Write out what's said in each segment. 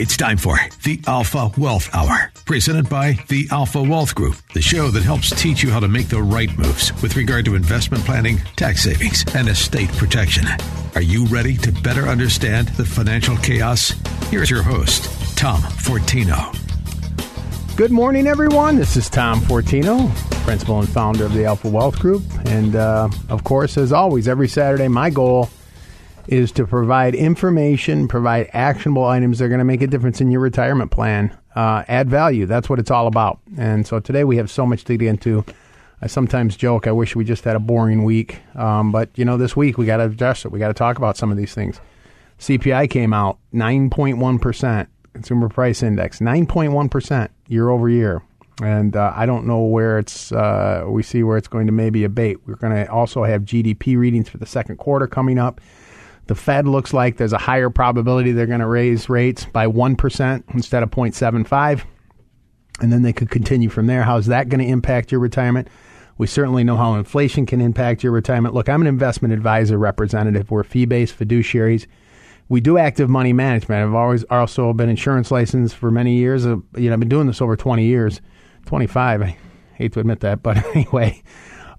It's time for the Alpha Wealth Hour, presented by the Alpha Wealth Group, the show that helps teach you how to make the right moves with regard to investment planning, tax savings, and estate protection. Are you ready to better understand the financial chaos? Here's your host, Tom Fortino. Good morning, everyone. This is Tom Fortino, principal and founder of the Alpha Wealth Group. And uh, of course, as always, every Saturday, my goal is to provide information, provide actionable items that are going to make a difference in your retirement plan, uh, add value. That's what it's all about. And so today we have so much to get into. I sometimes joke, I wish we just had a boring week. Um, but, you know, this week we got to address it. We got to talk about some of these things. CPI came out 9.1%, Consumer Price Index, 9.1% year over year. And uh, I don't know where it's, uh, we see where it's going to maybe abate. We're going to also have GDP readings for the second quarter coming up. The Fed looks like there's a higher probability they're going to raise rates by 1% instead of 0.75. And then they could continue from there. How's that going to impact your retirement? We certainly know how inflation can impact your retirement. Look, I'm an investment advisor representative. We're fee based fiduciaries. We do active money management. I've always also been insurance licensed for many years. Uh, you know, I've been doing this over 20 years, 25. I hate to admit that, but anyway,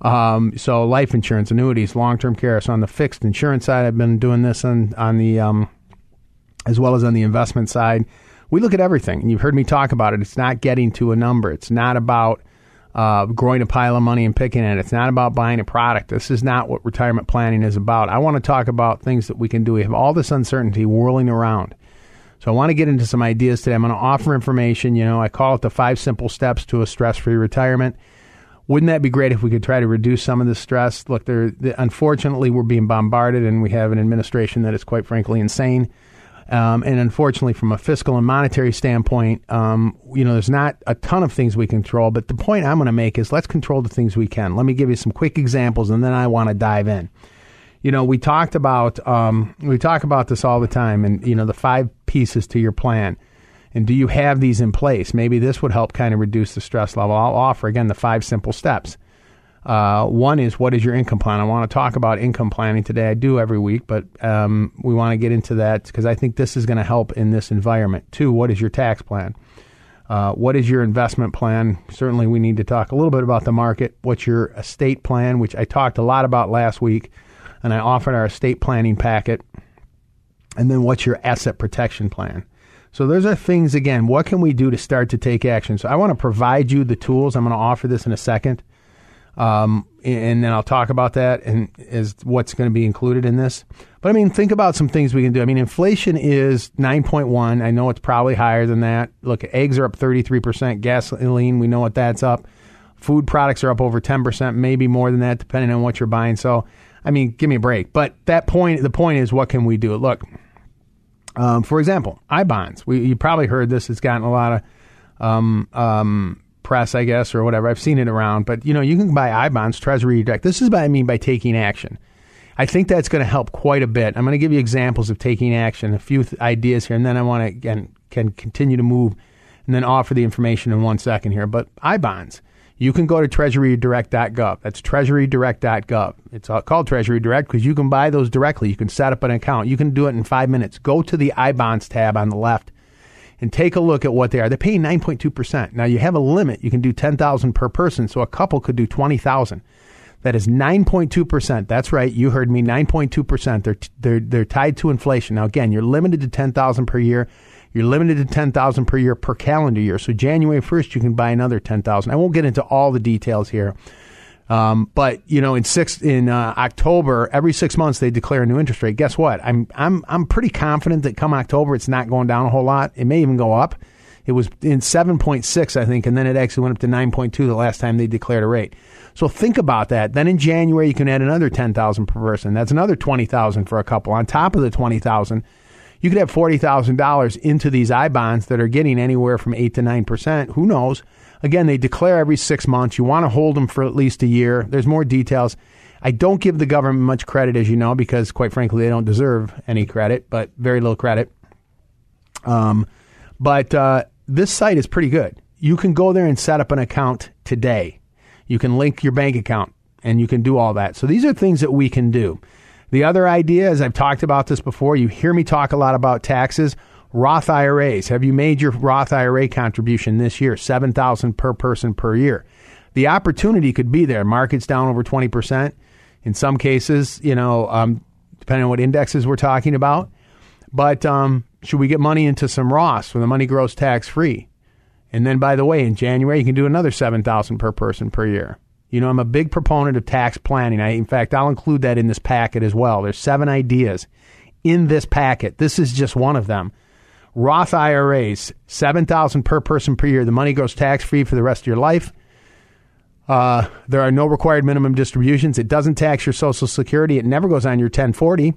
um, so life insurance, annuities, long term care. So on the fixed insurance side, I've been doing this on on the um, as well as on the investment side. We look at everything, and you've heard me talk about it. It's not getting to a number. It's not about uh, growing a pile of money and picking it. It's not about buying a product. This is not what retirement planning is about. I want to talk about things that we can do. We have all this uncertainty whirling around. So I want to get into some ideas today. I'm going to offer information. You know, I call it the five simple steps to a stress free retirement. Wouldn't that be great if we could try to reduce some of the stress? Look, there, unfortunately, we're being bombarded, and we have an administration that is quite frankly insane. Um, and unfortunately, from a fiscal and monetary standpoint, um, you know, there's not a ton of things we control. But the point I'm going to make is let's control the things we can. Let me give you some quick examples, and then I want to dive in. You know, we talked about um, we talk about this all the time, and you know, the five pieces to your plan. And do you have these in place? Maybe this would help kind of reduce the stress level. I'll offer again the five simple steps. Uh, one is what is your income plan? I want to talk about income planning today. I do every week, but um, we want to get into that because I think this is going to help in this environment. Two, what is your tax plan? Uh, what is your investment plan? Certainly, we need to talk a little bit about the market. What's your estate plan, which I talked a lot about last week, and I offered our estate planning packet. And then, what's your asset protection plan? So those are things again. What can we do to start to take action? So I want to provide you the tools. I'm going to offer this in a second, um, and then I'll talk about that and as what's going to be included in this. But I mean, think about some things we can do. I mean, inflation is 9.1. I know it's probably higher than that. Look, eggs are up 33 percent. Gasoline, we know what that's up. Food products are up over 10 percent, maybe more than that, depending on what you're buying. So, I mean, give me a break. But that point, the point is, what can we do? Look um, for example, I bonds. We you probably heard this. It's gotten a lot of um, um, press, I guess, or whatever. I've seen it around, but you know, you can buy I bonds, Treasury Direct. This is what I mean by taking action. I think that's going to help quite a bit. I'm going to give you examples of taking action, a few th- ideas here, and then I want to again can continue to move, and then offer the information in one second here. But I bonds you can go to treasurydirect.gov. That's treasurydirect.gov. It's called Treasury Direct because you can buy those directly. You can set up an account. You can do it in five minutes. Go to the iBonds tab on the left and take a look at what they are. They're paying 9.2%. Now you have a limit. You can do 10,000 per person, so a couple could do 20,000. That is 9.2%. That's right. You heard me. 9.2%. They're, they're, they're tied to inflation. Now, again, you're limited to 10,000 per year. You're limited to 10,000 per year per calendar year. So January 1st, you can buy another 10,000. I won't get into all the details here. Um, but you know, in six in uh, October, every six months they declare a new interest rate. Guess what? I'm I'm I'm pretty confident that come October, it's not going down a whole lot. It may even go up. It was in 7.6, I think, and then it actually went up to 9.2 the last time they declared a rate. So think about that. Then in January, you can add another 10,000 per person. That's another 20,000 for a couple on top of the 20,000 You could have $40,000 into these I bonds that are getting anywhere from 8 to 9%. Who knows? Again, they declare every six months. You want to hold them for at least a year. There's more details. I don't give the government much credit, as you know, because quite frankly, they don't deserve any credit, but very little credit. Um, but uh, this site is pretty good. You can go there and set up an account today. You can link your bank account and you can do all that. So these are things that we can do. The other idea, as I've talked about this before, you hear me talk a lot about taxes. Roth IRAs. Have you made your Roth IRA contribution this year? 7000 per person per year. The opportunity could be there. Markets down over 20%. In some cases, you know, um, depending on what indexes we're talking about. But um, should we get money into some Roths where the money grows tax free? And then, by the way, in January, you can do another 7000 per person per year. You know, I'm a big proponent of tax planning. I, in fact, I'll include that in this packet as well. There's seven ideas in this packet. This is just one of them. Roth IRAs, 7000 per person per year. The money goes tax free for the rest of your life. Uh, there are no required minimum distributions. It doesn't tax your Social Security. It never goes on your 1040,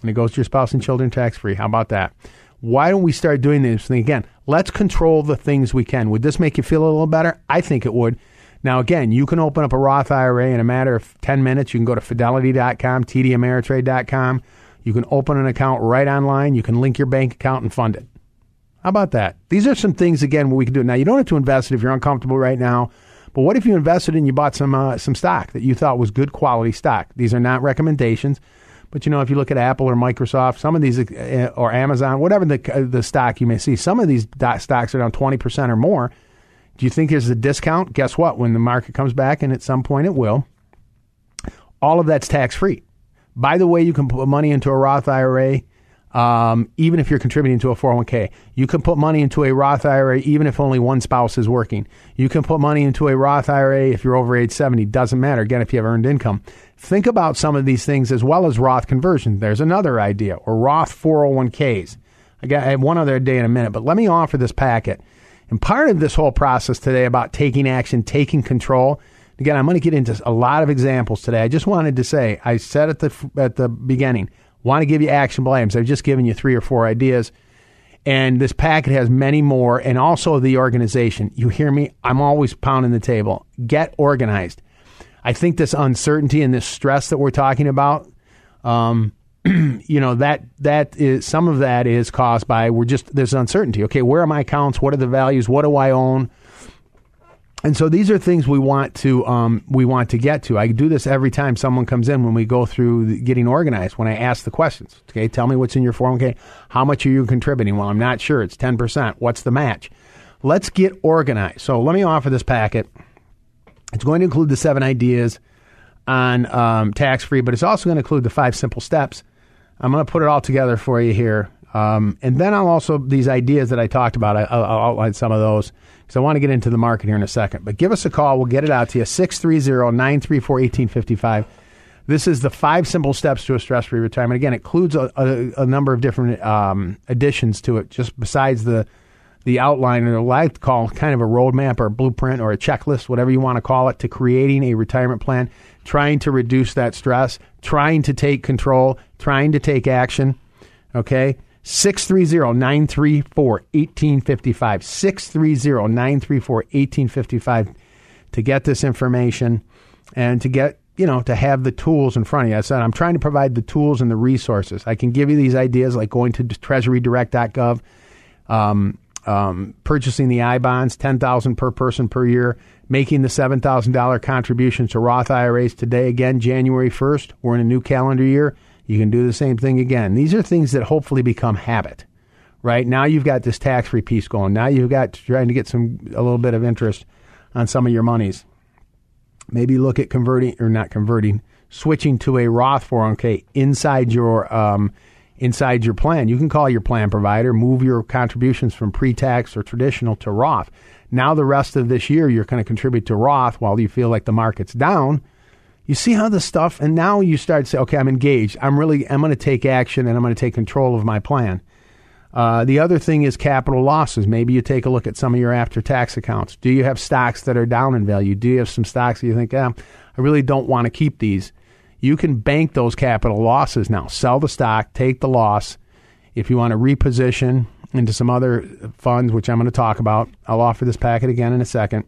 and it goes to your spouse and children tax free. How about that? Why don't we start doing this thing again? Let's control the things we can. Would this make you feel a little better? I think it would. Now, again, you can open up a Roth IRA in a matter of 10 minutes. You can go to fidelity.com, tdameritrade.com. You can open an account right online. You can link your bank account and fund it. How about that? These are some things, again, where we can do it. Now, you don't have to invest it if you're uncomfortable right now. But what if you invested and you bought some uh, some stock that you thought was good quality stock? These are not recommendations, but you know if you look at Apple or Microsoft, some of these uh, or Amazon, whatever the uh, the stock you may see, some of these stocks are down twenty percent or more. Do you think there's a discount? Guess what? When the market comes back, and at some point it will, all of that's tax free. By the way, you can put money into a Roth IRA um, even if you're contributing to a 401k. You can put money into a Roth IRA even if only one spouse is working. You can put money into a Roth IRA if you're over age 70. Doesn't matter, again, if you have earned income. Think about some of these things as well as Roth conversion. There's another idea, or Roth 401ks. I got one other day in a minute, but let me offer this packet. And part of this whole process today about taking action, taking control, again, I'm going to get into a lot of examples today. I just wanted to say, I said at the at the beginning, Want to give you actionable items. I've just given you three or four ideas. And this packet has many more, and also the organization. You hear me? I'm always pounding the table. Get organized. I think this uncertainty and this stress that we're talking about, um, you know that that is some of that is caused by we're just there's uncertainty. Okay, where are my accounts? What are the values? What do I own? And so these are things we want to um, we want to get to. I do this every time someone comes in when we go through getting organized. When I ask the questions, okay, tell me what's in your 401k. How much are you contributing? Well, I'm not sure. It's ten percent. What's the match? Let's get organized. So let me offer this packet. It's going to include the seven ideas on um, tax free, but it's also going to include the five simple steps. I'm going to put it all together for you here um, and then I'll also, these ideas that I talked about, I, will outline some of those because I want to get into the market here in a second. But give us a call. We'll get it out to you 630 934 1855. This is the five simple steps to a stress free retirement. Again, it includes a, a, a number of different um, additions to it, just besides the the outline or what I call kind of a roadmap or a blueprint or a checklist, whatever you want to call it, to creating a retirement plan, trying to reduce that stress, trying to take control, trying to take action. Okay. 630 934 1855. 630 934 1855 to get this information and to get, you know, to have the tools in front of you. I said, I'm trying to provide the tools and the resources. I can give you these ideas like going to treasurydirect.gov, um, um, purchasing the I bonds, 10000 per person per year, making the $7,000 contribution to Roth IRAs today, again, January 1st. We're in a new calendar year you can do the same thing again. These are things that hopefully become habit, right? Now you've got this tax free piece going. Now you've got trying to get some a little bit of interest on some of your monies. Maybe look at converting or not converting, switching to a Roth 401k inside your um, inside your plan. You can call your plan provider, move your contributions from pre-tax or traditional to Roth. Now the rest of this year you're going to contribute to Roth while you feel like the market's down you see how the stuff, and now you start to say, okay, I'm engaged. I'm really, I'm going to take action and I'm going to take control of my plan. Uh, the other thing is capital losses. Maybe you take a look at some of your after tax accounts. Do you have stocks that are down in value? Do you have some stocks that you think, eh, I really don't want to keep these? You can bank those capital losses now. Sell the stock, take the loss If you want to reposition into some other funds, which I'm going to talk about, I'll offer this packet again in a second.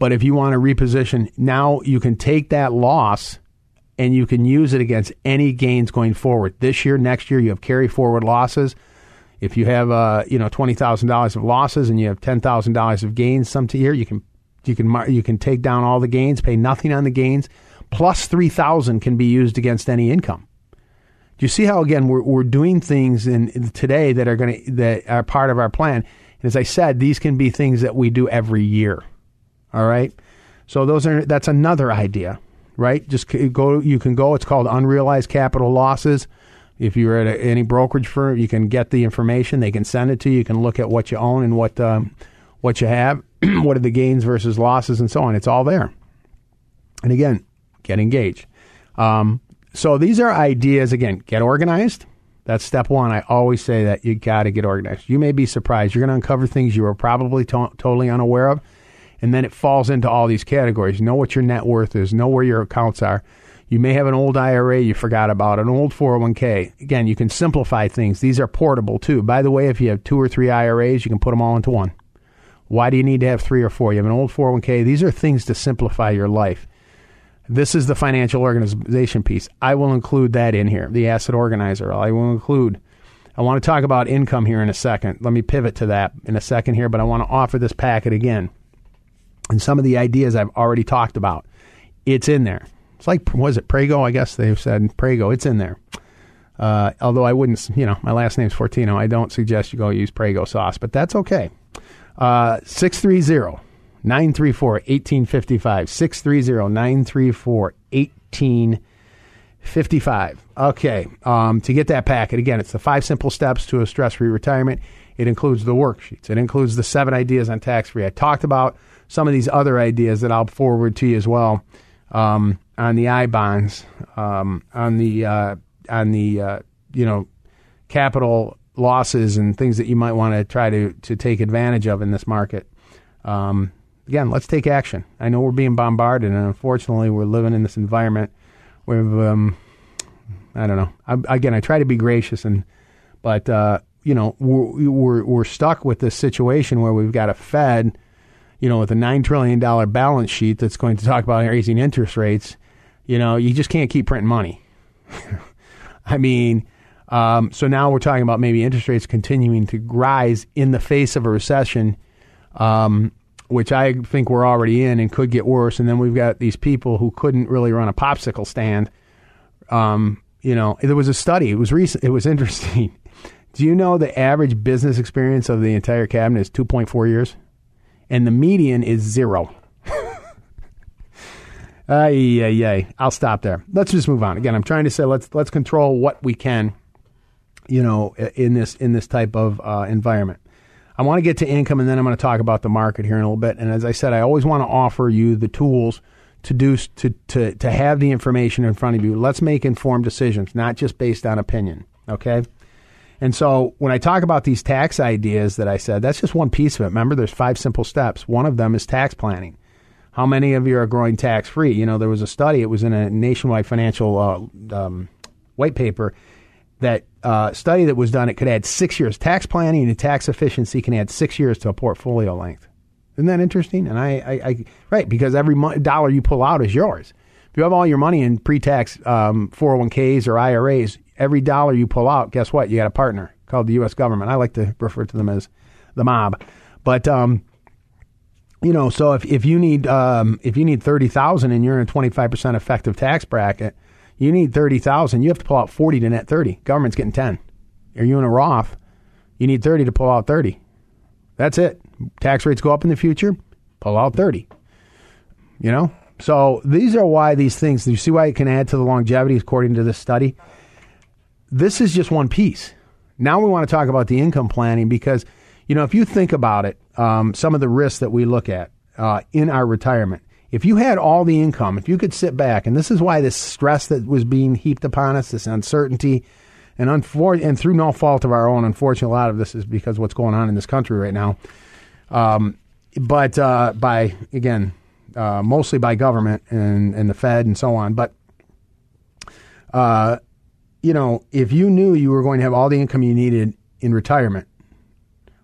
But if you want to reposition, now you can take that loss and you can use it against any gains going forward. This year, next year, you have carry forward losses. If you have uh, you know twenty thousand dollars of losses and you have ten thousand dollars of gains some to year, you can you can you can take down all the gains, pay nothing on the gains, plus three thousand can be used against any income. Do you see how again we're we're doing things in, in today that are going to that are part of our plan? And as I said, these can be things that we do every year. All right. So those are that's another idea, right? Just go. You can go. It's called unrealized capital losses. If you're at a, any brokerage firm, you can get the information. They can send it to you. You can look at what you own and what um, what you have, what are the gains versus losses, and so on. It's all there. And again, get engaged. Um, so these are ideas. Again, get organized. That's step one. I always say that you got to get organized. You may be surprised. You're going to uncover things you were probably to- totally unaware of and then it falls into all these categories. Know what your net worth is, know where your accounts are. You may have an old IRA you forgot about, an old 401k. Again, you can simplify things. These are portable too. By the way, if you have two or three IRAs, you can put them all into one. Why do you need to have three or four? You have an old 401k. These are things to simplify your life. This is the financial organization piece. I will include that in here, the asset organizer. I will include. I want to talk about income here in a second. Let me pivot to that in a second here, but I want to offer this packet again and some of the ideas I've already talked about. It's in there. It's like, was it Prego? I guess they've said Prego. It's in there. Uh, although I wouldn't, you know, my last name's Fortino. I don't suggest you go use Prego sauce, but that's okay. Uh, 630 934 1855. 630 934 1855. Okay. Um, to get that packet, again, it's the five simple steps to a stress free retirement. It includes the worksheets, it includes the seven ideas on tax free. I talked about some of these other ideas that I'll forward to you as well um, on the I bonds, um, on the uh, on the uh, you know capital losses and things that you might want to try to to take advantage of in this market. Um, again, let's take action. I know we're being bombarded, and unfortunately, we're living in this environment where um, I don't know. I, again, I try to be gracious, and but uh, you know we're, we're we're stuck with this situation where we've got a Fed you know, with a $9 trillion balance sheet that's going to talk about raising interest rates, you know, you just can't keep printing money. I mean, um, so now we're talking about maybe interest rates continuing to rise in the face of a recession, um, which I think we're already in and could get worse. And then we've got these people who couldn't really run a popsicle stand. Um, you know, there was a study. It was recent. It was interesting. Do you know the average business experience of the entire cabinet is 2.4 years? and the median is zero. Ay, ay, ay. I'll stop there. Let's just move on. Again, I'm trying to say let's let's control what we can, you know, in this in this type of uh, environment. I want to get to income, and then I'm going to talk about the market here in a little bit. And as I said, I always want to offer you the tools to do to to to have the information in front of you. Let's make informed decisions, not just based on opinion. Okay. And so when I talk about these tax ideas that I said, that's just one piece of it. Remember, there's five simple steps. One of them is tax planning. How many of you are growing tax free? You know, there was a study, it was in a nationwide financial uh, um, white paper, that uh, study that was done, it could add six years. Tax planning and tax efficiency can add six years to a portfolio length. Isn't that interesting? And I, I, I right, because every mo- dollar you pull out is yours. If you have all your money in pre tax um, 401ks or IRAs, every dollar you pull out, guess what? You got a partner called the U.S. government. I like to refer to them as the mob. But, um, you know, so if, if you need um, if you need thirty thousand and you're in a twenty five percent effective tax bracket, you need thirty thousand. You have to pull out forty to net thirty. Government's getting ten. Are you in a Roth? You need thirty to pull out thirty. That's it. Tax rates go up in the future. Pull out thirty. You know. So these are why these things. You see why it can add to the longevity according to this study this is just one piece. Now we want to talk about the income planning because, you know, if you think about it, um, some of the risks that we look at uh, in our retirement, if you had all the income, if you could sit back, and this is why this stress that was being heaped upon us, this uncertainty, and unfor- and through no fault of our own, unfortunately, a lot of this is because what's going on in this country right now. Um, but uh, by again, uh, mostly by government and and the Fed and so on. But uh, you know, if you knew you were going to have all the income you needed in retirement,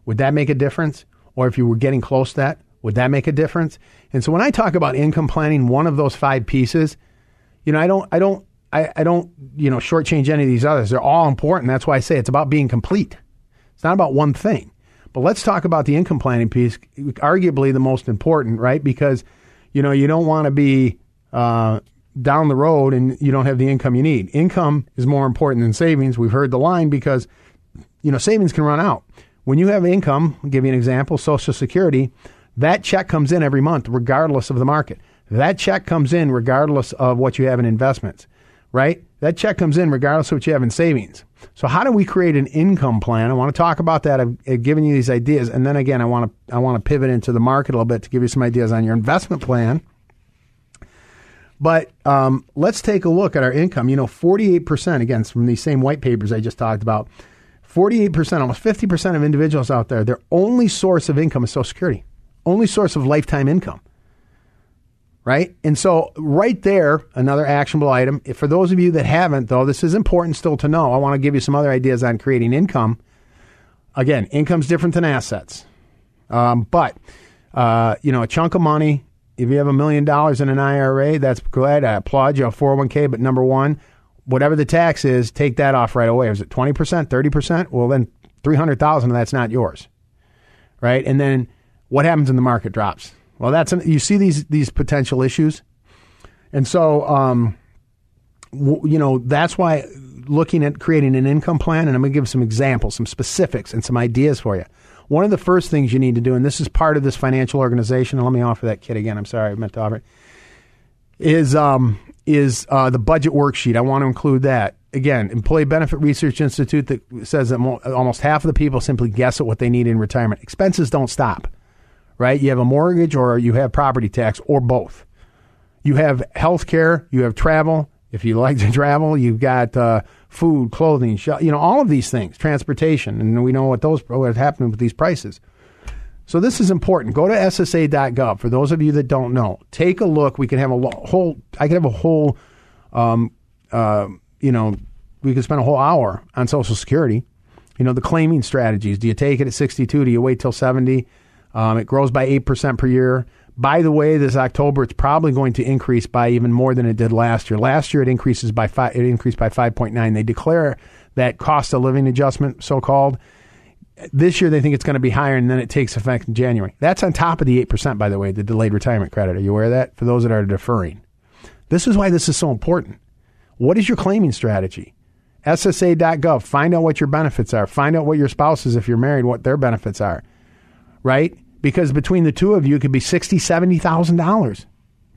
would that make a difference? Or if you were getting close to that, would that make a difference? And so when I talk about income planning, one of those five pieces, you know, I don't, I don't, I, I don't, you know, shortchange any of these others. They're all important. That's why I say it's about being complete. It's not about one thing. But let's talk about the income planning piece, arguably the most important, right? Because, you know, you don't want to be uh, down the road and you don't have the income you need. Income is more important than savings. We've heard the line because, you know, savings can run out. When you have income, I'll give you an example, Social Security, that check comes in every month, regardless of the market. That check comes in regardless of what you have in investments, right? That check comes in regardless of what you have in savings. So how do we create an income plan? I want to talk about that. I've, I've given you these ideas, and then again, I want to I want to pivot into the market a little bit to give you some ideas on your investment plan. But um, let's take a look at our income. You know, forty eight percent again from these same white papers I just talked about. 48%, almost 50% of individuals out there, their only source of income is Social Security, only source of lifetime income. Right? And so, right there, another actionable item. For those of you that haven't, though, this is important still to know. I want to give you some other ideas on creating income. Again, income's different than assets. Um, but, uh, you know, a chunk of money, if you have a million dollars in an IRA, that's good. I applaud you. A 401k, but number one, whatever the tax is, take that off right away. Is it 20%, 30%? Well, then 300,000 of that's not yours. Right? And then what happens when the market drops? Well, that's an, you see these these potential issues. And so um, you know, that's why looking at creating an income plan and I'm going to give some examples, some specifics and some ideas for you. One of the first things you need to do and this is part of this financial organization, and let me offer that kit again. I'm sorry, I meant to offer it. Is um, is uh, the budget worksheet. I want to include that. Again, Employee Benefit Research Institute that says that mo- almost half of the people simply guess at what they need in retirement. Expenses don't stop, right? You have a mortgage or you have property tax or both. You have health care, you have travel. If you like to travel, you've got uh, food, clothing, sh- you know, all of these things, transportation, and we know what those what happening with these prices. So this is important. Go to SSA.gov for those of you that don't know. Take a look. We can have a whole. I can have a whole. Um, uh, you know, we could spend a whole hour on Social Security. You know, the claiming strategies. Do you take it at 62? Do you wait till 70? Um, it grows by 8% per year. By the way, this October it's probably going to increase by even more than it did last year. Last year it increases by it increased by 5.9. They declare that cost of living adjustment, so called, this year they think it's going to be higher, and then it takes effect in January. That's on top of the 8%, by the way, the delayed retirement credit. Are you aware of that? For those that are deferring. This is why this is so important. What is your claiming strategy? SSA.gov. Find out what your benefits are. Find out what your spouse is if you're married, what their benefits are. Right? Because between the two of you, it could be sixty, seventy thousand dollars.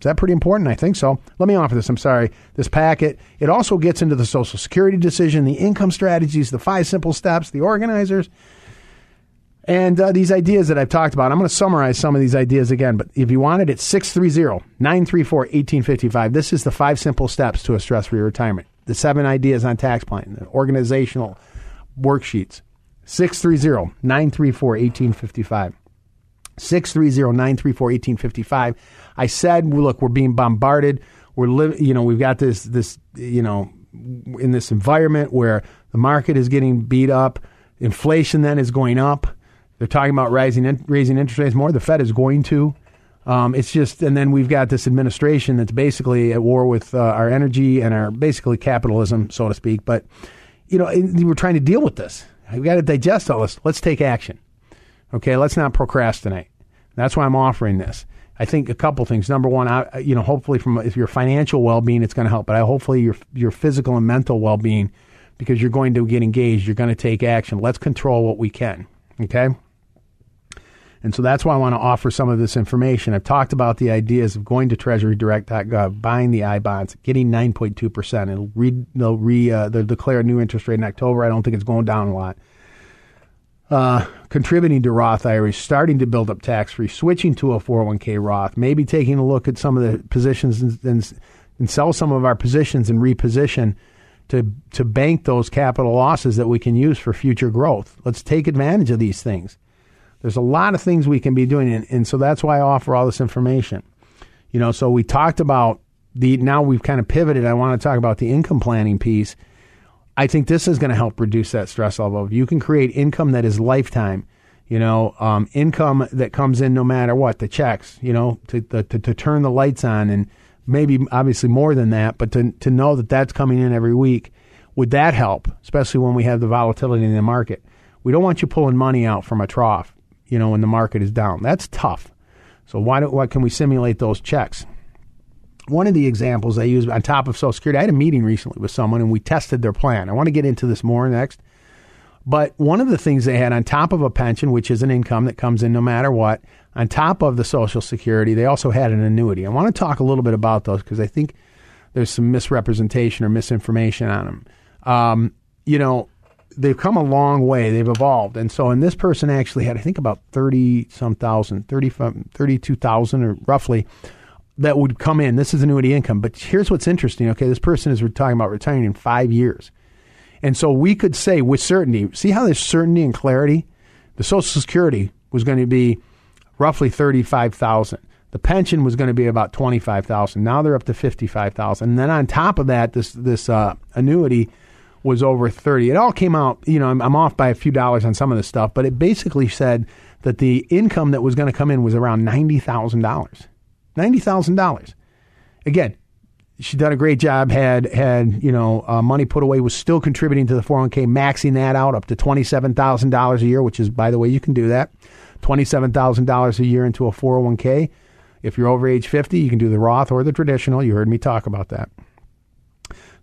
Is that pretty important? I think so. Let me offer this. I'm sorry. This packet. It also gets into the Social Security decision, the income strategies, the five simple steps, the organizers. And uh, these ideas that I've talked about, I'm going to summarize some of these ideas again, but if you want it, it's 630 934 1855. This is the five simple steps to a stress free retirement. The seven ideas on tax planning, the organizational worksheets. 630 934 1855. 630 934 1855. I said, look, we're being bombarded. We're living, you know, we've got this, this, you know, in this environment where the market is getting beat up. Inflation then is going up they're talking about rising, raising interest rates more. The Fed is going to. Um, it's just, and then we've got this administration that's basically at war with uh, our energy and our basically capitalism, so to speak. But you know, we're trying to deal with this. We've got to digest all this. Let's take action. Okay, let's not procrastinate. That's why I'm offering this. I think a couple things. Number one, I, you know, hopefully from if your financial well-being, it's going to help. But I, hopefully your your physical and mental well-being, because you're going to get engaged. You're going to take action. Let's control what we can. Okay. And so that's why I want to offer some of this information. I've talked about the ideas of going to treasurydirect.gov, buying the I bonds, getting 9.2%, and re, they'll, re, uh, they'll declare a new interest rate in October. I don't think it's going down a lot. Uh, contributing to Roth IRAs, starting to build up tax free, switching to a 401k Roth, maybe taking a look at some of the positions and, and, and sell some of our positions and reposition to to bank those capital losses that we can use for future growth. Let's take advantage of these things. There's a lot of things we can be doing, and, and so that's why I offer all this information. You know, so we talked about the now we've kind of pivoted. I want to talk about the income planning piece. I think this is going to help reduce that stress level. If you can create income that is lifetime, you know, um, income that comes in no matter what, the checks, you know, to, to, to turn the lights on and maybe obviously more than that, but to, to know that that's coming in every week, would that help, especially when we have the volatility in the market? We don't want you pulling money out from a trough, you know, when the market is down. That's tough. So why, do, why can we simulate those checks? One of the examples I use on top of Social Security, I had a meeting recently with someone and we tested their plan. I want to get into this more next. But one of the things they had on top of a pension, which is an income that comes in no matter what, on top of the Social Security, they also had an annuity. I want to talk a little bit about those because I think there's some misrepresentation or misinformation on them. Um, you know, they've come a long way. They've evolved. And so, and this person actually had, I think, about 30 some thousand, 30, 32,000 or roughly that would come in. This is annuity income. But here's what's interesting. Okay, this person is talking about retiring in five years. And so we could say with certainty, see how there's certainty and clarity? The Social Security was going to be roughly 35,000. The pension was going to be about 25,000. Now they're up to 55,000. And then on top of that, this this uh, annuity was over 30. It all came out, you know, I'm, I'm off by a few dollars on some of this stuff, but it basically said that the income that was going to come in was around $90,000. $90,000. Again, she done a great job. Had had you know uh, money put away. Was still contributing to the 401k, maxing that out up to twenty seven thousand dollars a year. Which is, by the way, you can do that. Twenty seven thousand dollars a year into a 401k. If you're over age 50, you can do the Roth or the traditional. You heard me talk about that.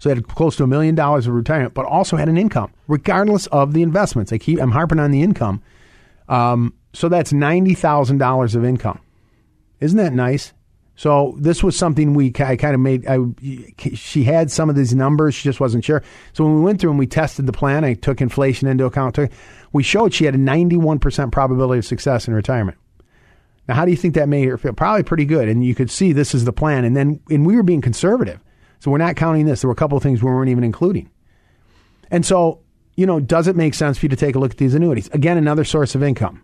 So they had close to a million dollars of retirement, but also had an income, regardless of the investments. I keep I'm harping on the income. Um, so that's ninety thousand dollars of income. Isn't that nice? So this was something we I kind of made. I, she had some of these numbers, she just wasn't sure. So when we went through and we tested the plan, I took inflation into account. We showed she had a 91% probability of success in retirement. Now, how do you think that made her feel? Probably pretty good. And you could see this is the plan. And then, and we were being conservative. So we're not counting this. There were a couple of things we weren't even including. And so, you know, does it make sense for you to take a look at these annuities? Again, another source of income.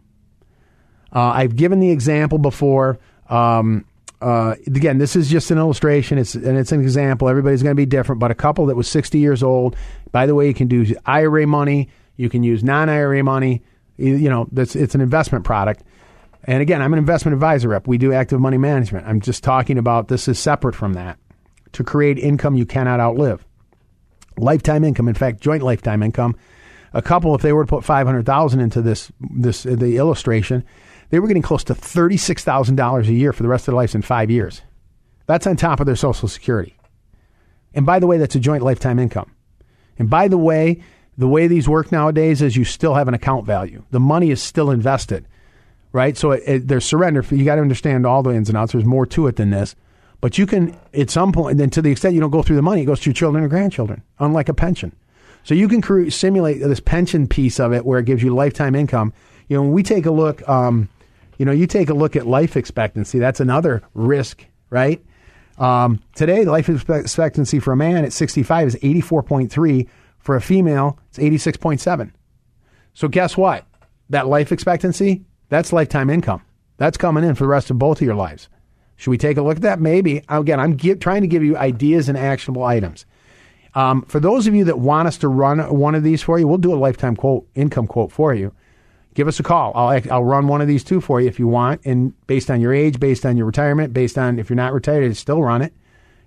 Uh, I've given the example before. Um, uh, again, this is just an illustration. It's and it's an example. Everybody's going to be different. But a couple that was 60 years old. By the way, you can do IRA money. You can use non-IRA money. You, you know, that's it's an investment product. And again, I'm an investment advisor rep. We do active money management. I'm just talking about this is separate from that to create income you cannot outlive. Lifetime income, in fact, joint lifetime income. A couple, if they were to put 500000 into this, this uh, the illustration, they were getting close to $36,000 a year for the rest of their lives in five years. That's on top of their Social Security. And by the way, that's a joint lifetime income. And by the way, the way these work nowadays is you still have an account value. The money is still invested right? So it, it, there's surrender. You got to understand all the ins and outs. There's more to it than this. But you can, at some point, then to the extent you don't go through the money, it goes to your children or grandchildren, unlike a pension. So you can simulate this pension piece of it where it gives you lifetime income. You know, when we take a look, um, you know, you take a look at life expectancy, that's another risk, right? Um, today, the life expectancy for a man at 65 is 84.3. For a female, it's 86.7. So guess what? That life expectancy, that's lifetime income. That's coming in for the rest of both of your lives. Should we take a look at that? Maybe. Again, I'm give, trying to give you ideas and actionable items. Um, for those of you that want us to run one of these for you, we'll do a lifetime quote, income quote for you. Give us a call. I'll, I'll run one of these two for you if you want. And based on your age, based on your retirement, based on if you're not retired, still run it.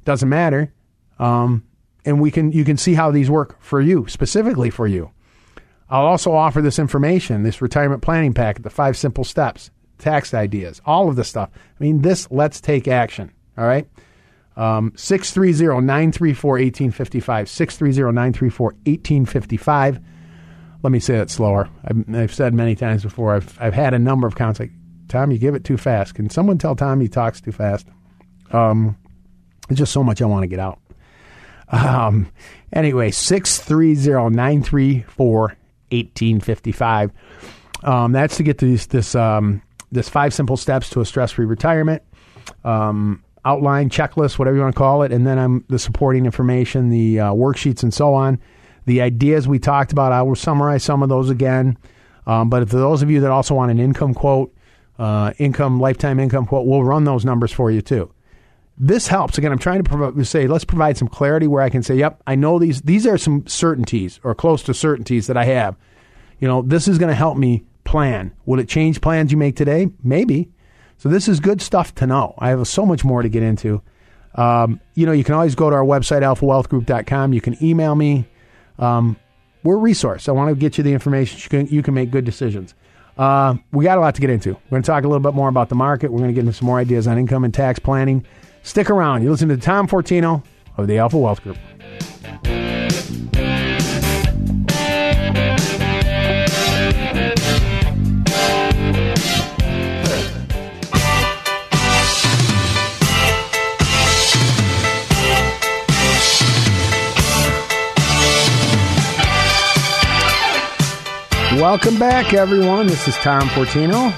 Doesn't matter. Um, and we can you can see how these work for you specifically for you. I'll also offer this information, this retirement planning packet, the five simple steps, tax ideas, all of this stuff. I mean, this let's take action. All right. Um, 630 934 1855. 630 934 1855. Let me say that slower. I've, I've, said many times before, I've, I've had a number of counts like, Tom, you give it too fast. Can someone tell Tom he talks too fast? Um, there's just so much I want to get out. Um, anyway, 630 934 1855. Um, that's to get to this this, um, this five simple steps to a stress free retirement. Um, outline, checklist, whatever you want to call it, and then I'm the supporting information, the uh, worksheets, and so on. The ideas we talked about, I will summarize some of those again. Um, but for those of you that also want an income quote, uh, income lifetime income quote, we'll run those numbers for you too. this helps. Again, I'm trying to prov- say, let's provide some clarity where I can say, yep, I know these, these are some certainties or close to certainties that I have. You know, this is going to help me plan. Will it change plans you make today? Maybe. So this is good stuff to know. I have so much more to get into. Um, you know, you can always go to our website, alphawealthgroup.com. You can email me. Um, we're a resource. I want to get you the information. You can, you can make good decisions. Uh, we got a lot to get into. We're going to talk a little bit more about the market. We're going to get into some more ideas on income and tax planning. Stick around. You listen to Tom Fortino of the Alpha Wealth Group. Welcome back, everyone. This is Tom Fortino.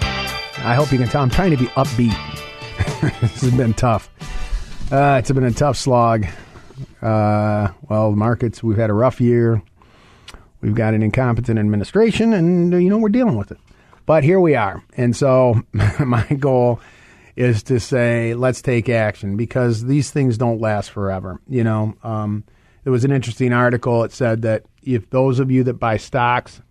I hope you can tell I'm trying to be upbeat. this has been tough. Uh, it's been a tough slog. Uh, well, the markets, we've had a rough year. We've got an incompetent administration, and, you know, we're dealing with it. But here we are. And so my goal is to say, let's take action because these things don't last forever. You know, um, there was an interesting article. It said that if those of you that buy stocks,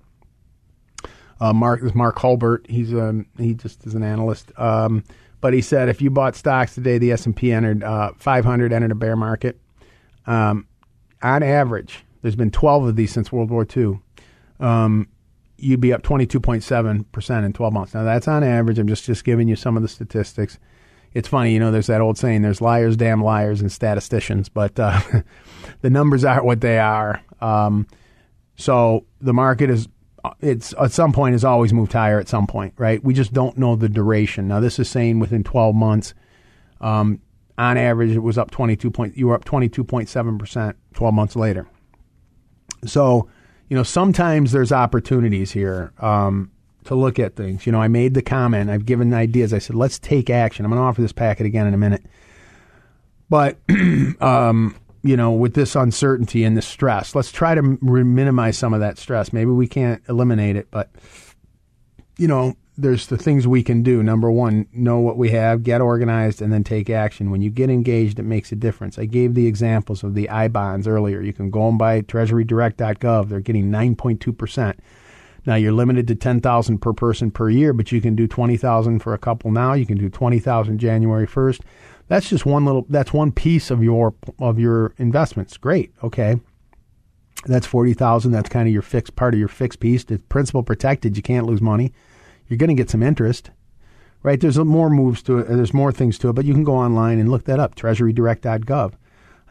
uh, Mark Mark Hulbert. He's um, he just is an analyst. Um, but he said if you bought stocks today, the S and P entered uh, 500 entered a bear market. Um, on average, there's been 12 of these since World War II. Um, you'd be up 22.7 percent in 12 months. Now that's on average. I'm just just giving you some of the statistics. It's funny, you know. There's that old saying: "There's liars, damn liars, and statisticians." But uh, the numbers are what they are. Um, so the market is it's at some point has always moved higher at some point, right? We just don't know the duration. Now this is saying within 12 months, um, on average, it was up 22 point. You were up 22.7 percent 12 months later. So, you know, sometimes there's opportunities here um, to look at things. You know, I made the comment. I've given ideas. I said, let's take action. I'm going to offer this packet again in a minute. But um, you know, with this uncertainty and the stress. Let's try to minimize some of that stress. Maybe we can't eliminate it, but you know, there's the things we can do. Number one, know what we have, get organized, and then take action. When you get engaged, it makes a difference. I gave the examples of the I bonds earlier. You can go and buy TreasuryDirect.gov. They're getting 9.2 percent. Now you're limited to 10,000 per person per year, but you can do 20,000 for a couple now. You can do 20,000 January 1st. That's just one little. That's one piece of your of your investments. Great. Okay. That's forty thousand. That's kind of your fixed part of your fixed piece. It's principal protected. You can't lose money. You're going to get some interest, right? There's more moves to it. There's more things to it, but you can go online and look that up. TreasuryDirect.gov.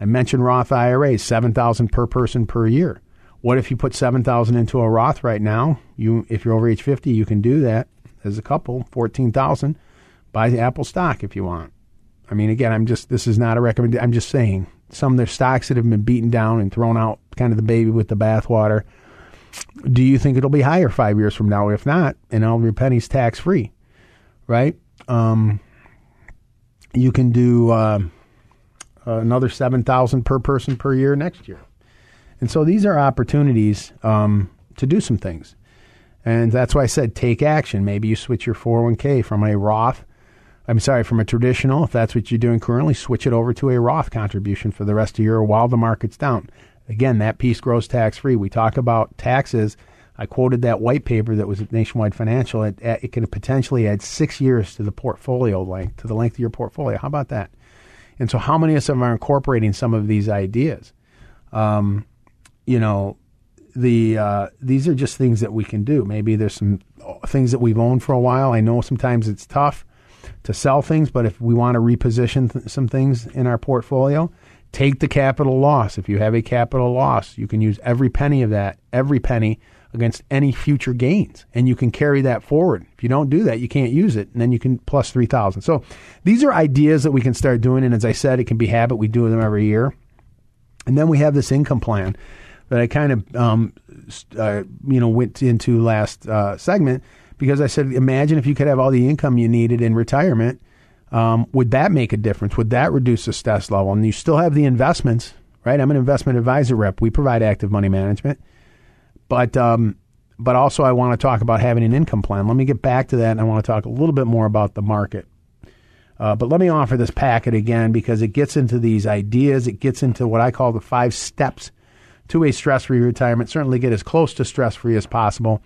I mentioned Roth IRAs, seven thousand per person per year. What if you put seven thousand into a Roth right now? You, if you're over age fifty, you can do that. There's a couple, fourteen thousand. Buy the Apple stock if you want. I mean, again, I'm just this is not a recommendation. I'm just saying some of their stocks that have been beaten down and thrown out, kind of the baby with the bathwater. Do you think it'll be higher five years from now? If not, and all your pennies tax free, right? Um, you can do uh, another seven thousand per person per year next year, and so these are opportunities um, to do some things, and that's why I said take action. Maybe you switch your 401k from a Roth I'm sorry, from a traditional, if that's what you're doing currently, switch it over to a Roth contribution for the rest of your while the market's down. Again, that piece grows tax free. We talk about taxes. I quoted that white paper that was at Nationwide Financial. It, it can potentially add six years to the portfolio length, to the length of your portfolio. How about that? And so, how many of us are incorporating some of these ideas? Um, you know, the uh, these are just things that we can do. Maybe there's some things that we've owned for a while. I know sometimes it's tough to sell things, but if we want to reposition th- some things in our portfolio, take the capital loss. If you have a capital loss, you can use every penny of that, every penny against any future gains, and you can carry that forward. If you don't do that, you can't use it, and then you can plus 3000. So these are ideas that we can start doing, and as I said, it can be habit. We do them every year. And then we have this income plan that I kind of, um, uh, you know, went into last uh, segment because I said, imagine if you could have all the income you needed in retirement. Um, would that make a difference? Would that reduce the stress level? And you still have the investments, right? I'm an investment advisor rep. We provide active money management, but um, but also I want to talk about having an income plan. Let me get back to that, and I want to talk a little bit more about the market. Uh, but let me offer this packet again because it gets into these ideas. It gets into what I call the five steps to a stress free retirement. Certainly get as close to stress free as possible.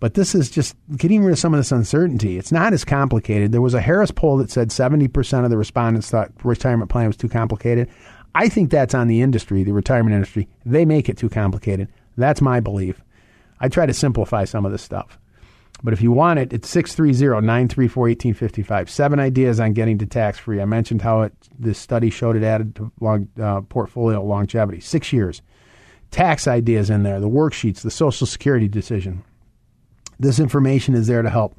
But this is just getting rid of some of this uncertainty. It's not as complicated. There was a Harris poll that said 70% of the respondents thought retirement plan was too complicated. I think that's on the industry, the retirement industry. They make it too complicated. That's my belief. I try to simplify some of this stuff. But if you want it, it's 630 934 1855. Seven ideas on getting to tax free. I mentioned how it, this study showed it added to long, uh, portfolio longevity. Six years. Tax ideas in there, the worksheets, the Social Security decision. This information is there to help.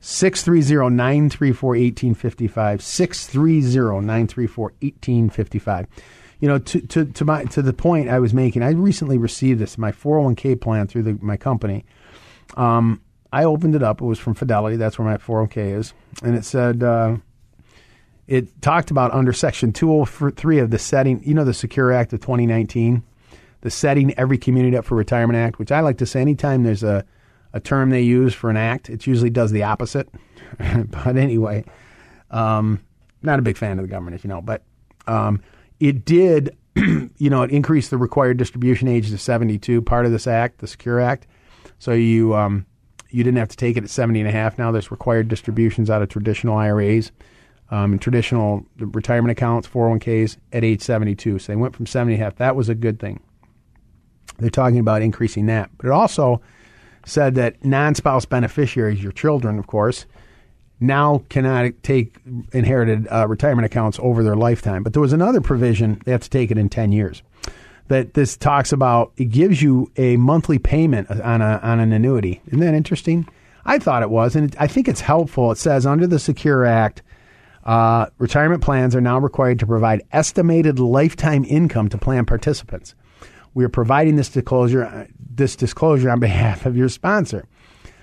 630 934 1855. 630 934 1855. You know, to, to, to, my, to the point I was making, I recently received this, my 401k plan through the, my company. Um, I opened it up. It was from Fidelity. That's where my 401k is. And it said, uh, it talked about under Section 203 of the setting, you know, the Secure Act of 2019, the setting every community up for retirement act, which I like to say anytime there's a, a term they use for an act, it usually does the opposite. but anyway, um, not a big fan of the government, if you know, but um, it did, you know, it increased the required distribution age to 72, part of this act, the Secure Act. So you, um, you didn't have to take it at 70 and a half. Now there's required distributions out of traditional IRAs um, and traditional retirement accounts, 401ks at age 72. So they went from 70 and a half. That was a good thing. They're talking about increasing that. But it also said that non spouse beneficiaries, your children, of course, now cannot take inherited uh, retirement accounts over their lifetime. But there was another provision, they have to take it in 10 years that this talks about. It gives you a monthly payment on a on an annuity. Isn't that interesting? I thought it was, and it, I think it's helpful. It says under the Secure Act, uh, retirement plans are now required to provide estimated lifetime income to plan participants. We are providing this disclosure this disclosure on behalf of your sponsor.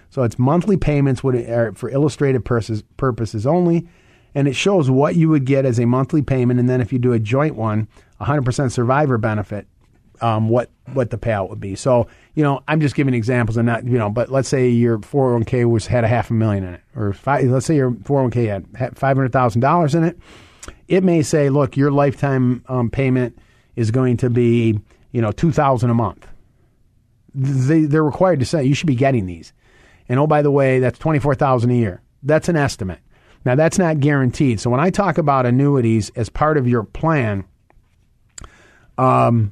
So it's monthly payments are for illustrative purposes, only, and it shows what you would get as a monthly payment. And then if you do a joint one, 100% survivor benefit, um, what what the payout would be. So you know, I'm just giving examples and not you know, but let's say your 401k was had a half a million in it, or five, let's say your 401k had five hundred thousand dollars in it. It may say, look, your lifetime um, payment is going to be you know two thousand a month. They they're required to say you should be getting these, and oh by the way, that's twenty four thousand a year. That's an estimate. Now that's not guaranteed. So when I talk about annuities as part of your plan, um,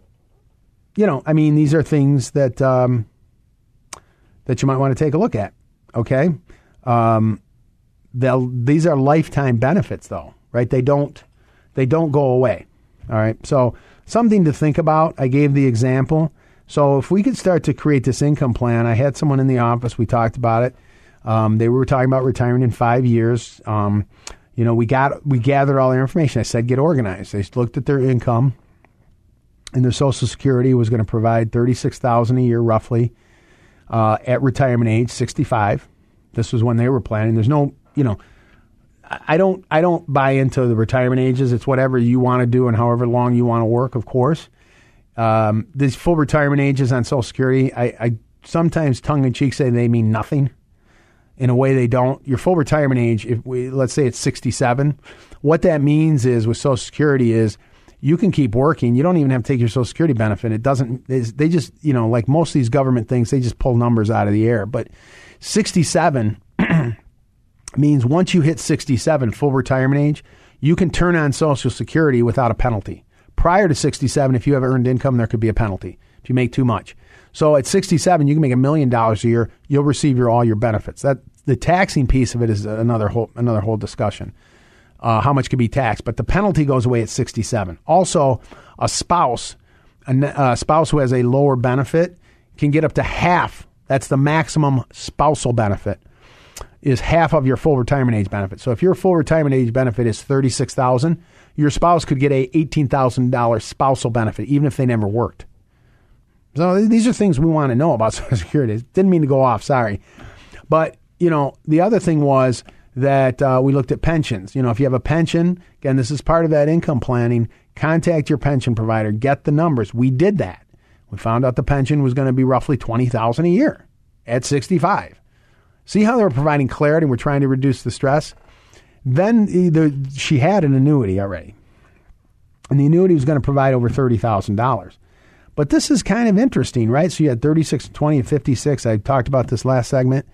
you know, I mean, these are things that um, that you might want to take a look at. Okay, um, these are lifetime benefits, though, right? They don't they don't go away. All right, so something to think about. I gave the example. So if we could start to create this income plan, I had someone in the office. We talked about it. Um, they were talking about retiring in five years. Um, you know, we got we gathered all their information. I said, get organized. They looked at their income and their Social Security was going to provide thirty six thousand a year roughly uh, at retirement age, sixty five. This was when they were planning. There's no, you know, I don't I don't buy into the retirement ages. It's whatever you want to do and however long you want to work, of course. Um, these full retirement ages on Social Security, I, I sometimes tongue in cheek say they mean nothing. In a way, they don't. Your full retirement age, if we let's say it's 67, what that means is with Social Security is you can keep working. You don't even have to take your Social Security benefit. It doesn't. They just you know like most of these government things, they just pull numbers out of the air. But sixty seven means once you hit sixty seven, full retirement age, you can turn on Social Security without a penalty. Prior to sixty seven, if you have earned income, there could be a penalty if you make too much. So at 67, you can make a million dollars a year. You'll receive your all your benefits. That the taxing piece of it is another whole another whole discussion uh, how much can be taxed, but the penalty goes away at 67. Also, a spouse, a, a spouse who has a lower benefit can get up to half. That's the maximum spousal benefit is half of your full retirement age benefit. So if your full retirement age benefit is 36,000, your spouse could get a $18,000 spousal benefit even if they never worked. So these are things we want to know about Social Security. Didn't mean to go off, sorry. But, you know, the other thing was that uh, we looked at pensions. You know, if you have a pension, again, this is part of that income planning. Contact your pension provider, get the numbers. We did that. We found out the pension was going to be roughly twenty thousand a year at sixty-five. See how they're providing clarity? and We're trying to reduce the stress. Then she had an annuity already, and the annuity was going to provide over thirty thousand dollars. But this is kind of interesting, right? So you had 36, 20, and 56. I talked about this last segment.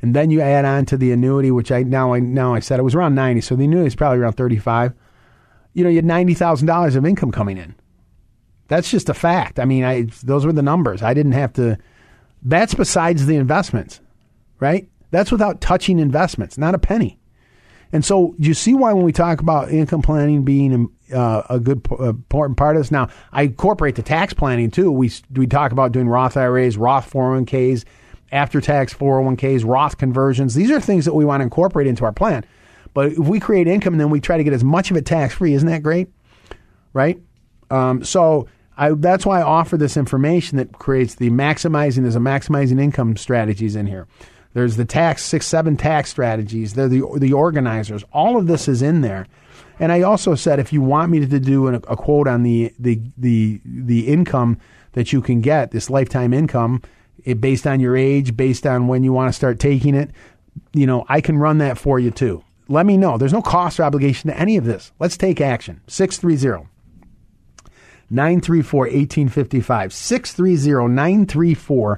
And then you add on to the annuity, which I now I now I said it was around 90. So the annuity is probably around 35. You know, you had $90,000 of income coming in. That's just a fact. I mean, I those were the numbers. I didn't have to that's besides the investments, right? That's without touching investments, not a penny. And so you see why when we talk about income planning being uh, a good uh, important part of this. Now, I incorporate the tax planning too. We we talk about doing Roth IRAs, Roth 401ks, after tax 401ks, Roth conversions. These are things that we want to incorporate into our plan. But if we create income then we try to get as much of it tax free, isn't that great? Right? Um, so I, that's why I offer this information that creates the maximizing. There's a maximizing income strategies in here. There's the tax six seven tax strategies. They're the the organizers. All of this is in there. And I also said if you want me to do a, a quote on the the the the income that you can get, this lifetime income, it, based on your age, based on when you want to start taking it, you know, I can run that for you too. Let me know. There's no cost or obligation to any of this. Let's take action. 630 934 1855. 630 934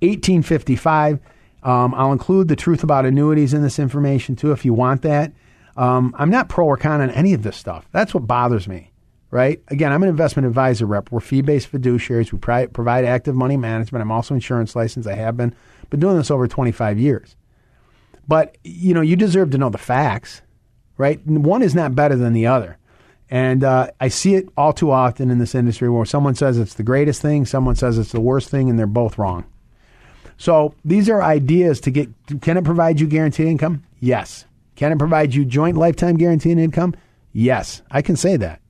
1855. Um, I'll include the truth about annuities in this information too if you want that. Um, I'm not pro or con on any of this stuff. That's what bothers me, right? Again, I'm an investment advisor rep. We're fee based fiduciaries. We pri- provide active money management. I'm also insurance licensed. I have been been doing this over 25 years. But you know, you deserve to know the facts, right? One is not better than the other. And uh, I see it all too often in this industry where someone says it's the greatest thing, someone says it's the worst thing, and they're both wrong. So these are ideas to get. Can it provide you guaranteed income? Yes. Can it provide you joint lifetime guaranteed income? Yes. I can say that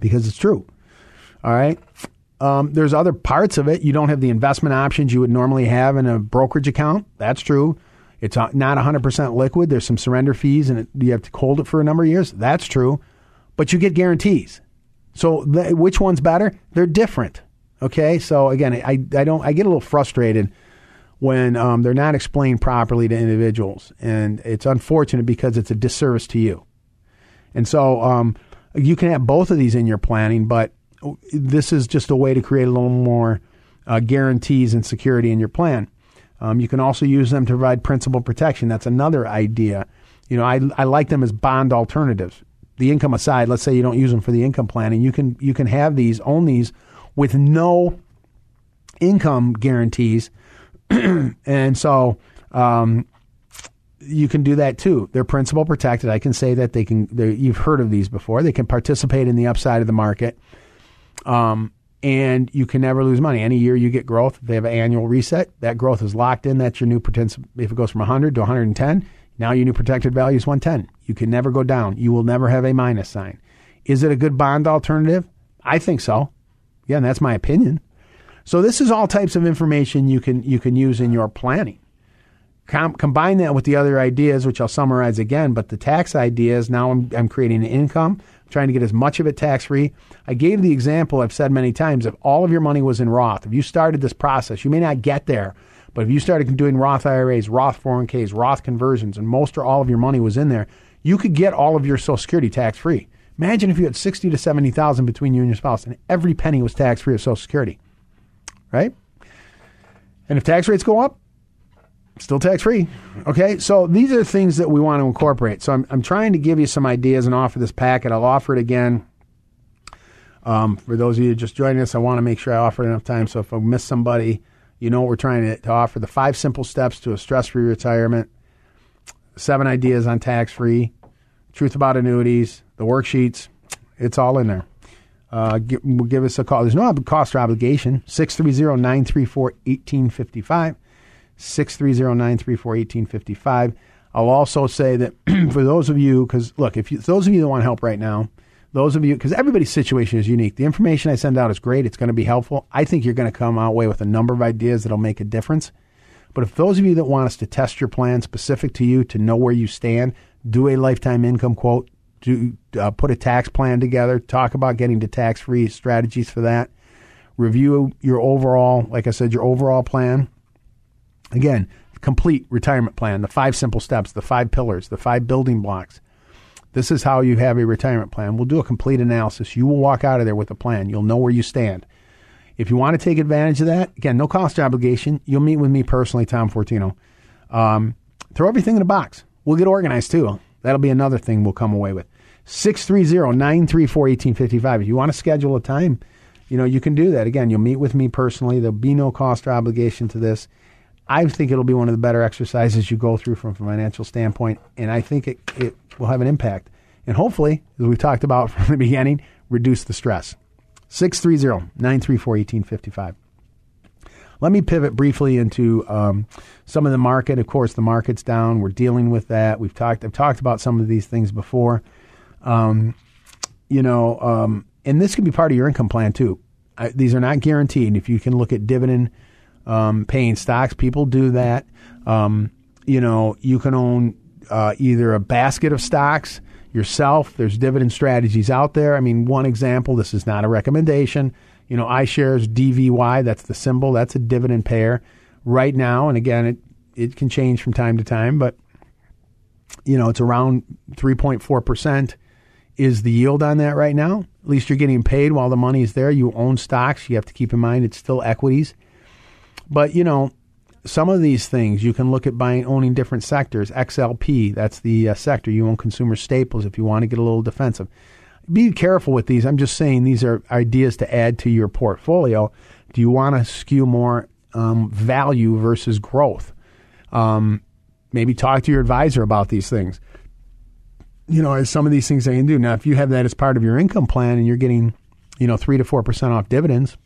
because it's true. All right. Um, there's other parts of it. You don't have the investment options you would normally have in a brokerage account. That's true. It's not 100% liquid. There's some surrender fees and it, you have to hold it for a number of years. That's true. But you get guarantees. So the, which one's better? They're different. Okay, so again, I, I don't I get a little frustrated when um, they're not explained properly to individuals, and it's unfortunate because it's a disservice to you. And so um, you can have both of these in your planning, but this is just a way to create a little more uh, guarantees and security in your plan. Um, you can also use them to provide principal protection. That's another idea. You know, I, I like them as bond alternatives. The income aside, let's say you don't use them for the income planning, you can you can have these own these with no income guarantees. and so um, you can do that too. They're principal protected. I can say that they can. You've heard of these before. They can participate in the upside of the market, um, and you can never lose money. Any year you get growth, they have an annual reset. That growth is locked in. That's your new potential. If it goes from 100 to 110, now your new protected value is 110. You can never go down. You will never have a minus sign. Is it a good bond alternative? I think so. Again, that's my opinion. So this is all types of information you can you can use in your planning. Com- combine that with the other ideas, which I'll summarize again. But the tax ideas now I'm, I'm creating an income, I'm trying to get as much of it tax free. I gave the example I've said many times. If all of your money was in Roth, if you started this process, you may not get there, but if you started doing Roth IRAs, Roth 401ks, Roth conversions, and most or all of your money was in there, you could get all of your Social Security tax free. Imagine if you had sixty to seventy thousand between you and your spouse, and every penny was tax free of Social Security, right? And if tax rates go up, still tax free. Okay, so these are things that we want to incorporate. So I'm, I'm trying to give you some ideas and offer this packet. I'll offer it again. Um, for those of you just joining us, I want to make sure I offer enough time. So if I miss somebody, you know what we're trying to, to offer the five simple steps to a stress free retirement, seven ideas on tax free, truth about annuities, the worksheets. It's all in there. Uh, give, give us a call. There's no cost or obligation. 630 934 1855. 630 934 1855. I'll also say that for those of you, because look, if you, those of you that want help right now, those of you, because everybody's situation is unique. The information I send out is great. It's going to be helpful. I think you're going to come out away with a number of ideas that'll make a difference. But if those of you that want us to test your plan specific to you, to know where you stand, do a lifetime income quote, do uh, put a tax plan together, talk about getting to tax free strategies for that, review your overall, like I said, your overall plan. Again, complete retirement plan, the five simple steps, the five pillars, the five building blocks. This is how you have a retirement plan. We'll do a complete analysis. You will walk out of there with a plan. You'll know where you stand. If you want to take advantage of that, again, no cost obligation. You'll meet with me personally, Tom Fortino. Um, throw everything in a box. We'll get organized too. That'll be another thing we'll come away with. 630 934 1855. If you want to schedule a time, you know, you can do that. Again, you'll meet with me personally. There'll be no cost or obligation to this. I think it'll be one of the better exercises you go through from a financial standpoint, and I think it, it will have an impact. And hopefully, as we've talked about from the beginning, reduce the stress. 630 934 1855. Let me pivot briefly into um, some of the market. Of course, the market's down. We're dealing with that. We've talked. I've talked about some of these things before. Um, you know, um, and this can be part of your income plan too. I, these are not guaranteed. If you can look at dividend um, paying stocks, people do that. Um, you know, you can own uh, either a basket of stocks yourself. There's dividend strategies out there. I mean, one example. This is not a recommendation. You know, iShares DVY. That's the symbol. That's a dividend payer right now. And again, it it can change from time to time, but you know, it's around 3.4 percent is the yield on that right now. At least you're getting paid while the money is there. You own stocks. You have to keep in mind it's still equities. But, you know, some of these things you can look at buying owning different sectors. XLP, that's the uh, sector. You own consumer staples if you want to get a little defensive. Be careful with these. I'm just saying these are ideas to add to your portfolio. Do you want to skew more um, value versus growth? Um, maybe talk to your advisor about these things you know, as some of these things they can do. Now, if you have that as part of your income plan and you're getting, you know, three to four percent off dividends,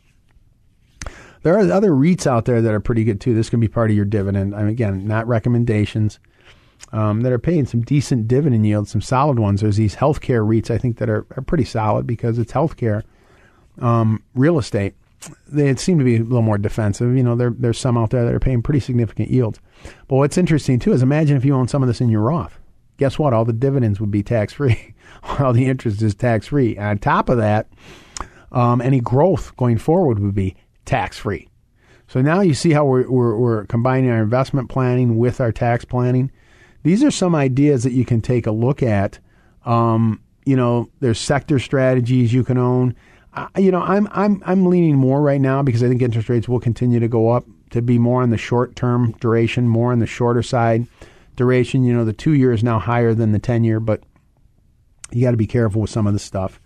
there are other REITs out there that are pretty good too. This can be part of your dividend. I mean, again, not recommendations. Um, that are paying some decent dividend yields, some solid ones. There's these healthcare REITs I think that are, are pretty solid because it's healthcare, um, real estate. They seem to be a little more defensive. You know, there, there's some out there that are paying pretty significant yields. But what's interesting too is imagine if you own some of this in your Roth guess what? All the dividends would be tax free. All the interest is tax free. On top of that, um, any growth going forward would be tax free. So now you see how we're, we're, we're, combining our investment planning with our tax planning. These are some ideas that you can take a look at. Um, you know, there's sector strategies you can own. Uh, you know, I'm I'm I'm leaning more right now because I think interest rates will continue to go up to be more on the short term duration, more on the shorter side duration. You know, the two year is now higher than the 10 year, but you got to be careful with some of the stuff.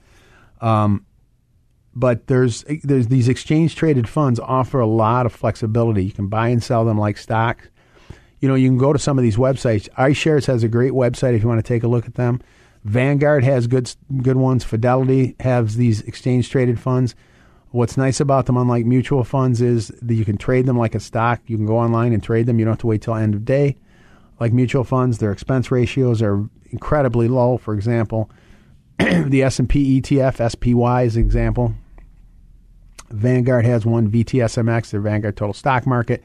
Um, but there's there's these exchange traded funds offer a lot of flexibility. You can buy and sell them like stocks. You know, you can go to some of these websites. iShares has a great website if you want to take a look at them. Vanguard has good good ones. Fidelity has these exchange traded funds. What's nice about them, unlike mutual funds, is that you can trade them like a stock. You can go online and trade them. You don't have to wait till end of day like mutual funds, their expense ratios are incredibly low. For example, the S&P ETF, SPY is an example. Vanguard has one, VTSMX, their Vanguard Total Stock Market.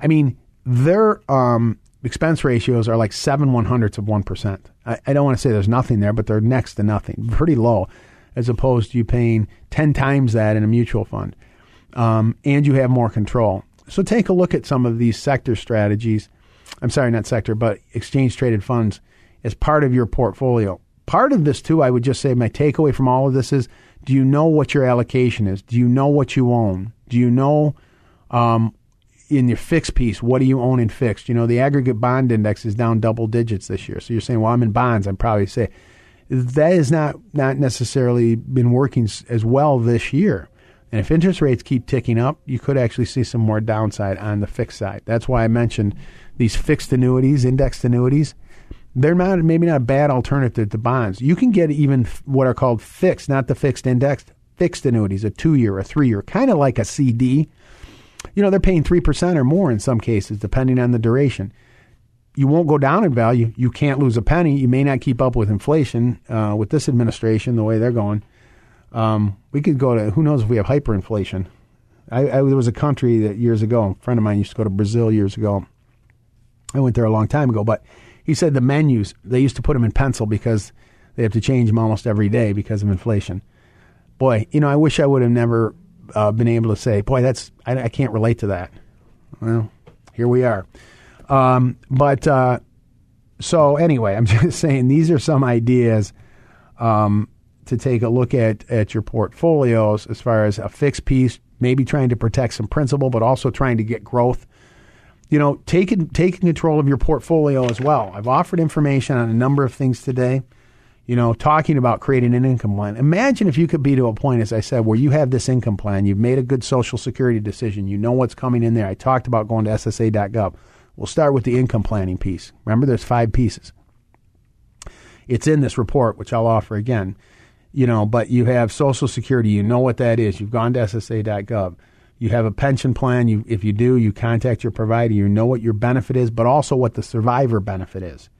I mean, their um, expense ratios are like seven one hundredths of one percent. I, I, don't want to say there's nothing there, but they're next to nothing, pretty low, as opposed to you paying ten times that in a mutual fund, um, and you have more control. So take a look at some of these sector strategies I'm sorry, not sector, but exchange traded funds as part of your portfolio. Part of this, too, I would just say my takeaway from all of this is do you know what your allocation is? Do you know what you own? Do you know um, in your fixed piece, what do you own in fixed? You know, the aggregate bond index is down double digits this year. So you're saying, well, I'm in bonds. I'd probably say that has not, not necessarily been working as well this year. And if interest rates keep ticking up, you could actually see some more downside on the fixed side. That's why I mentioned these fixed annuities, indexed annuities, they're not maybe not a bad alternative to bonds. You can get even what are called fixed, not the fixed indexed, fixed annuities, a two year, a three year, kind of like a CD. You know, they're paying 3% or more in some cases, depending on the duration. You won't go down in value. You can't lose a penny. You may not keep up with inflation uh, with this administration, the way they're going. Um, we could go to, who knows if we have hyperinflation. I, I, there was a country that years ago, a friend of mine used to go to Brazil years ago I went there a long time ago, but he said the menus they used to put them in pencil because they have to change them almost every day because of inflation. Boy, you know, I wish I would have never uh, been able to say, boy, that's I, I, can't relate to that. Well, here we are. Um, but uh, so anyway, I'm just saying these are some ideas um, to take a look at at your portfolios as far as a fixed piece, maybe trying to protect some principal, but also trying to get growth. You know, taking taking control of your portfolio as well. I've offered information on a number of things today. You know, talking about creating an income plan. Imagine if you could be to a point, as I said, where you have this income plan, you've made a good social security decision, you know what's coming in there. I talked about going to SSA.gov. We'll start with the income planning piece. Remember, there's five pieces. It's in this report, which I'll offer again you know, but you have Social Security, you know what that is. You've gone to SSA.gov. You have a pension plan. You, if you do, you contact your provider. You know what your benefit is, but also what the survivor benefit is.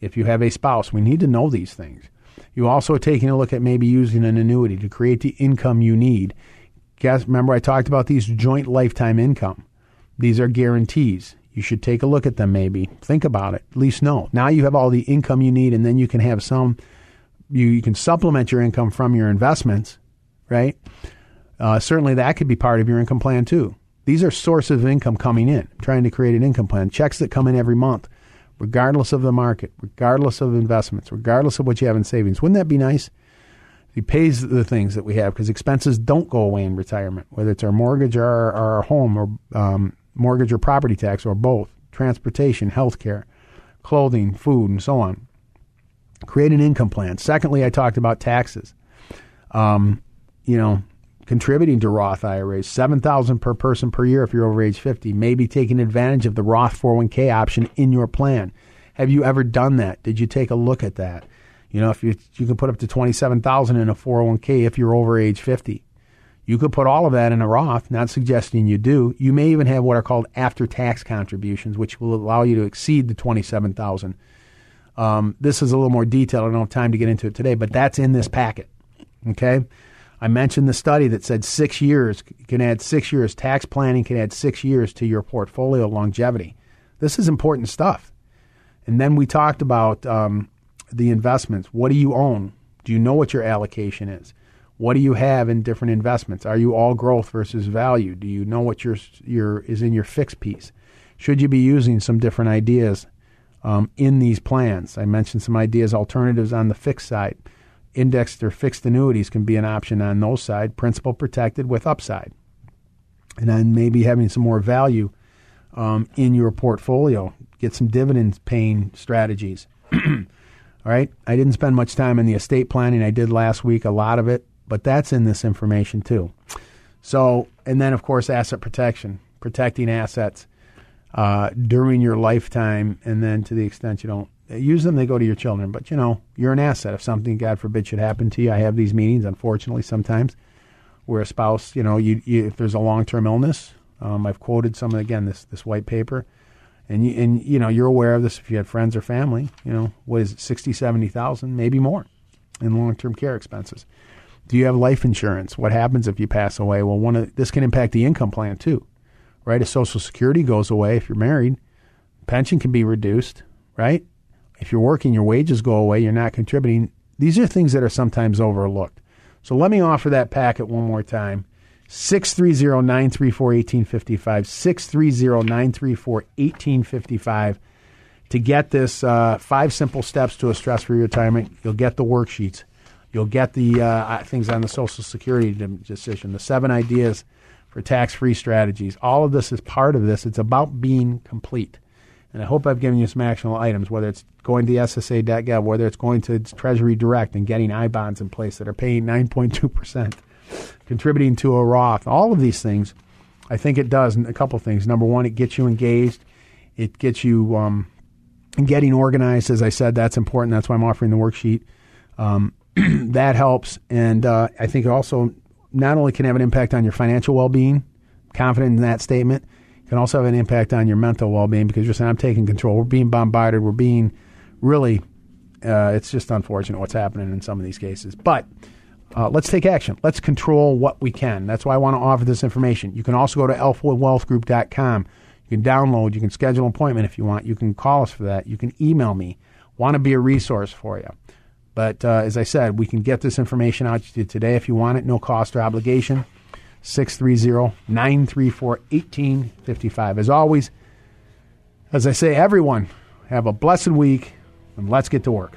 If you have a spouse, we need to know these things. You also are taking a look at maybe using an annuity to create the income you need. Guess, remember I talked about these joint lifetime income. These are guarantees. You should take a look at them maybe. Think about it. At least know. Now you have all the income you need, and then you can have some you, you can supplement your income from your investments, right? Uh, certainly that could be part of your income plan too. These are sources of income coming in, trying to create an income plan, checks that come in every month, regardless of the market, regardless of investments, regardless of what you have in savings. Wouldn't that be nice? He pays the things that we have because expenses don't go away in retirement, whether it's our mortgage or our, our home or um, mortgage or property tax or both, transportation, health care, clothing, food, and so on. Create an income plan. Secondly, I talked about taxes. Um, you know, contributing to Roth IRAs, seven thousand per person per year if you're over age fifty. Maybe taking advantage of the Roth 401k option in your plan. Have you ever done that? Did you take a look at that? You know, if you you can put up to twenty seven thousand in a 401k if you're over age fifty. You could put all of that in a Roth, not suggesting you do. You may even have what are called after tax contributions, which will allow you to exceed the 27,000 um, this is a little more detailed. I don't have time to get into it today, but that's in this packet. Okay. I mentioned the study that said six years can add six years. Tax planning can add six years to your portfolio longevity. This is important stuff. And then we talked about um, the investments. What do you own? Do you know what your allocation is? What do you have in different investments? Are you all growth versus value? Do you know what your your is in your fixed piece? Should you be using some different ideas um, in these plans. I mentioned some ideas, alternatives on the fixed side. Indexed or fixed annuities can be an option on those side, principal protected with upside. And then maybe having some more value um, in your portfolio. Get some dividend paying strategies. All right. I didn't spend much time in the estate planning. I did last week, a lot of it, but that's in this information too. So, and then of course, asset protection, protecting assets uh, during your lifetime, and then to the extent you don't use them, they go to your children. But you know, you're an asset. If something, God forbid, should happen to you, I have these meetings, unfortunately, sometimes where a spouse, you know, you, you if there's a long term illness, um, I've quoted some again this this white paper, and you and you know you're aware of this if you had friends or family. You know, what is it, sixty, seventy thousand, maybe more, in long term care expenses. Do you have life insurance? What happens if you pass away? Well, one of this can impact the income plan too right? If Social Security goes away, if you're married, pension can be reduced, right? If you're working, your wages go away, you're not contributing. These are things that are sometimes overlooked. So let me offer that packet one more time. 630 934 1855. 630 934 1855. To get this uh, five simple steps to a stress free retirement, you'll get the worksheets. You'll get the uh, things on the Social Security decision, the seven ideas for tax free strategies. All of this is part of this. It's about being complete. And I hope I've given you some actionable items, whether it's going to SSA.gov, whether it's going to Treasury Direct and getting I bonds in place that are paying 9.2%, contributing to a Roth, all of these things. I think it does a couple things. Number one, it gets you engaged, it gets you um, getting organized. As I said, that's important. That's why I'm offering the worksheet. Um, that helps. And uh, I think it also not only can have an impact on your financial well being, confident in that statement, can also have an impact on your mental well being because you're saying, I'm taking control. We're being bombarded. We're being really, uh, it's just unfortunate what's happening in some of these cases. But uh, let's take action. Let's control what we can. That's why I want to offer this information. You can also go to alphawealthgroup.com. You can download, you can schedule an appointment if you want. You can call us for that. You can email me. Want to be a resource for you. But uh, as I said, we can get this information out to you today if you want it, no cost or obligation. 630 934 1855. As always, As I say, everyone, have a blessed week and let's get to work.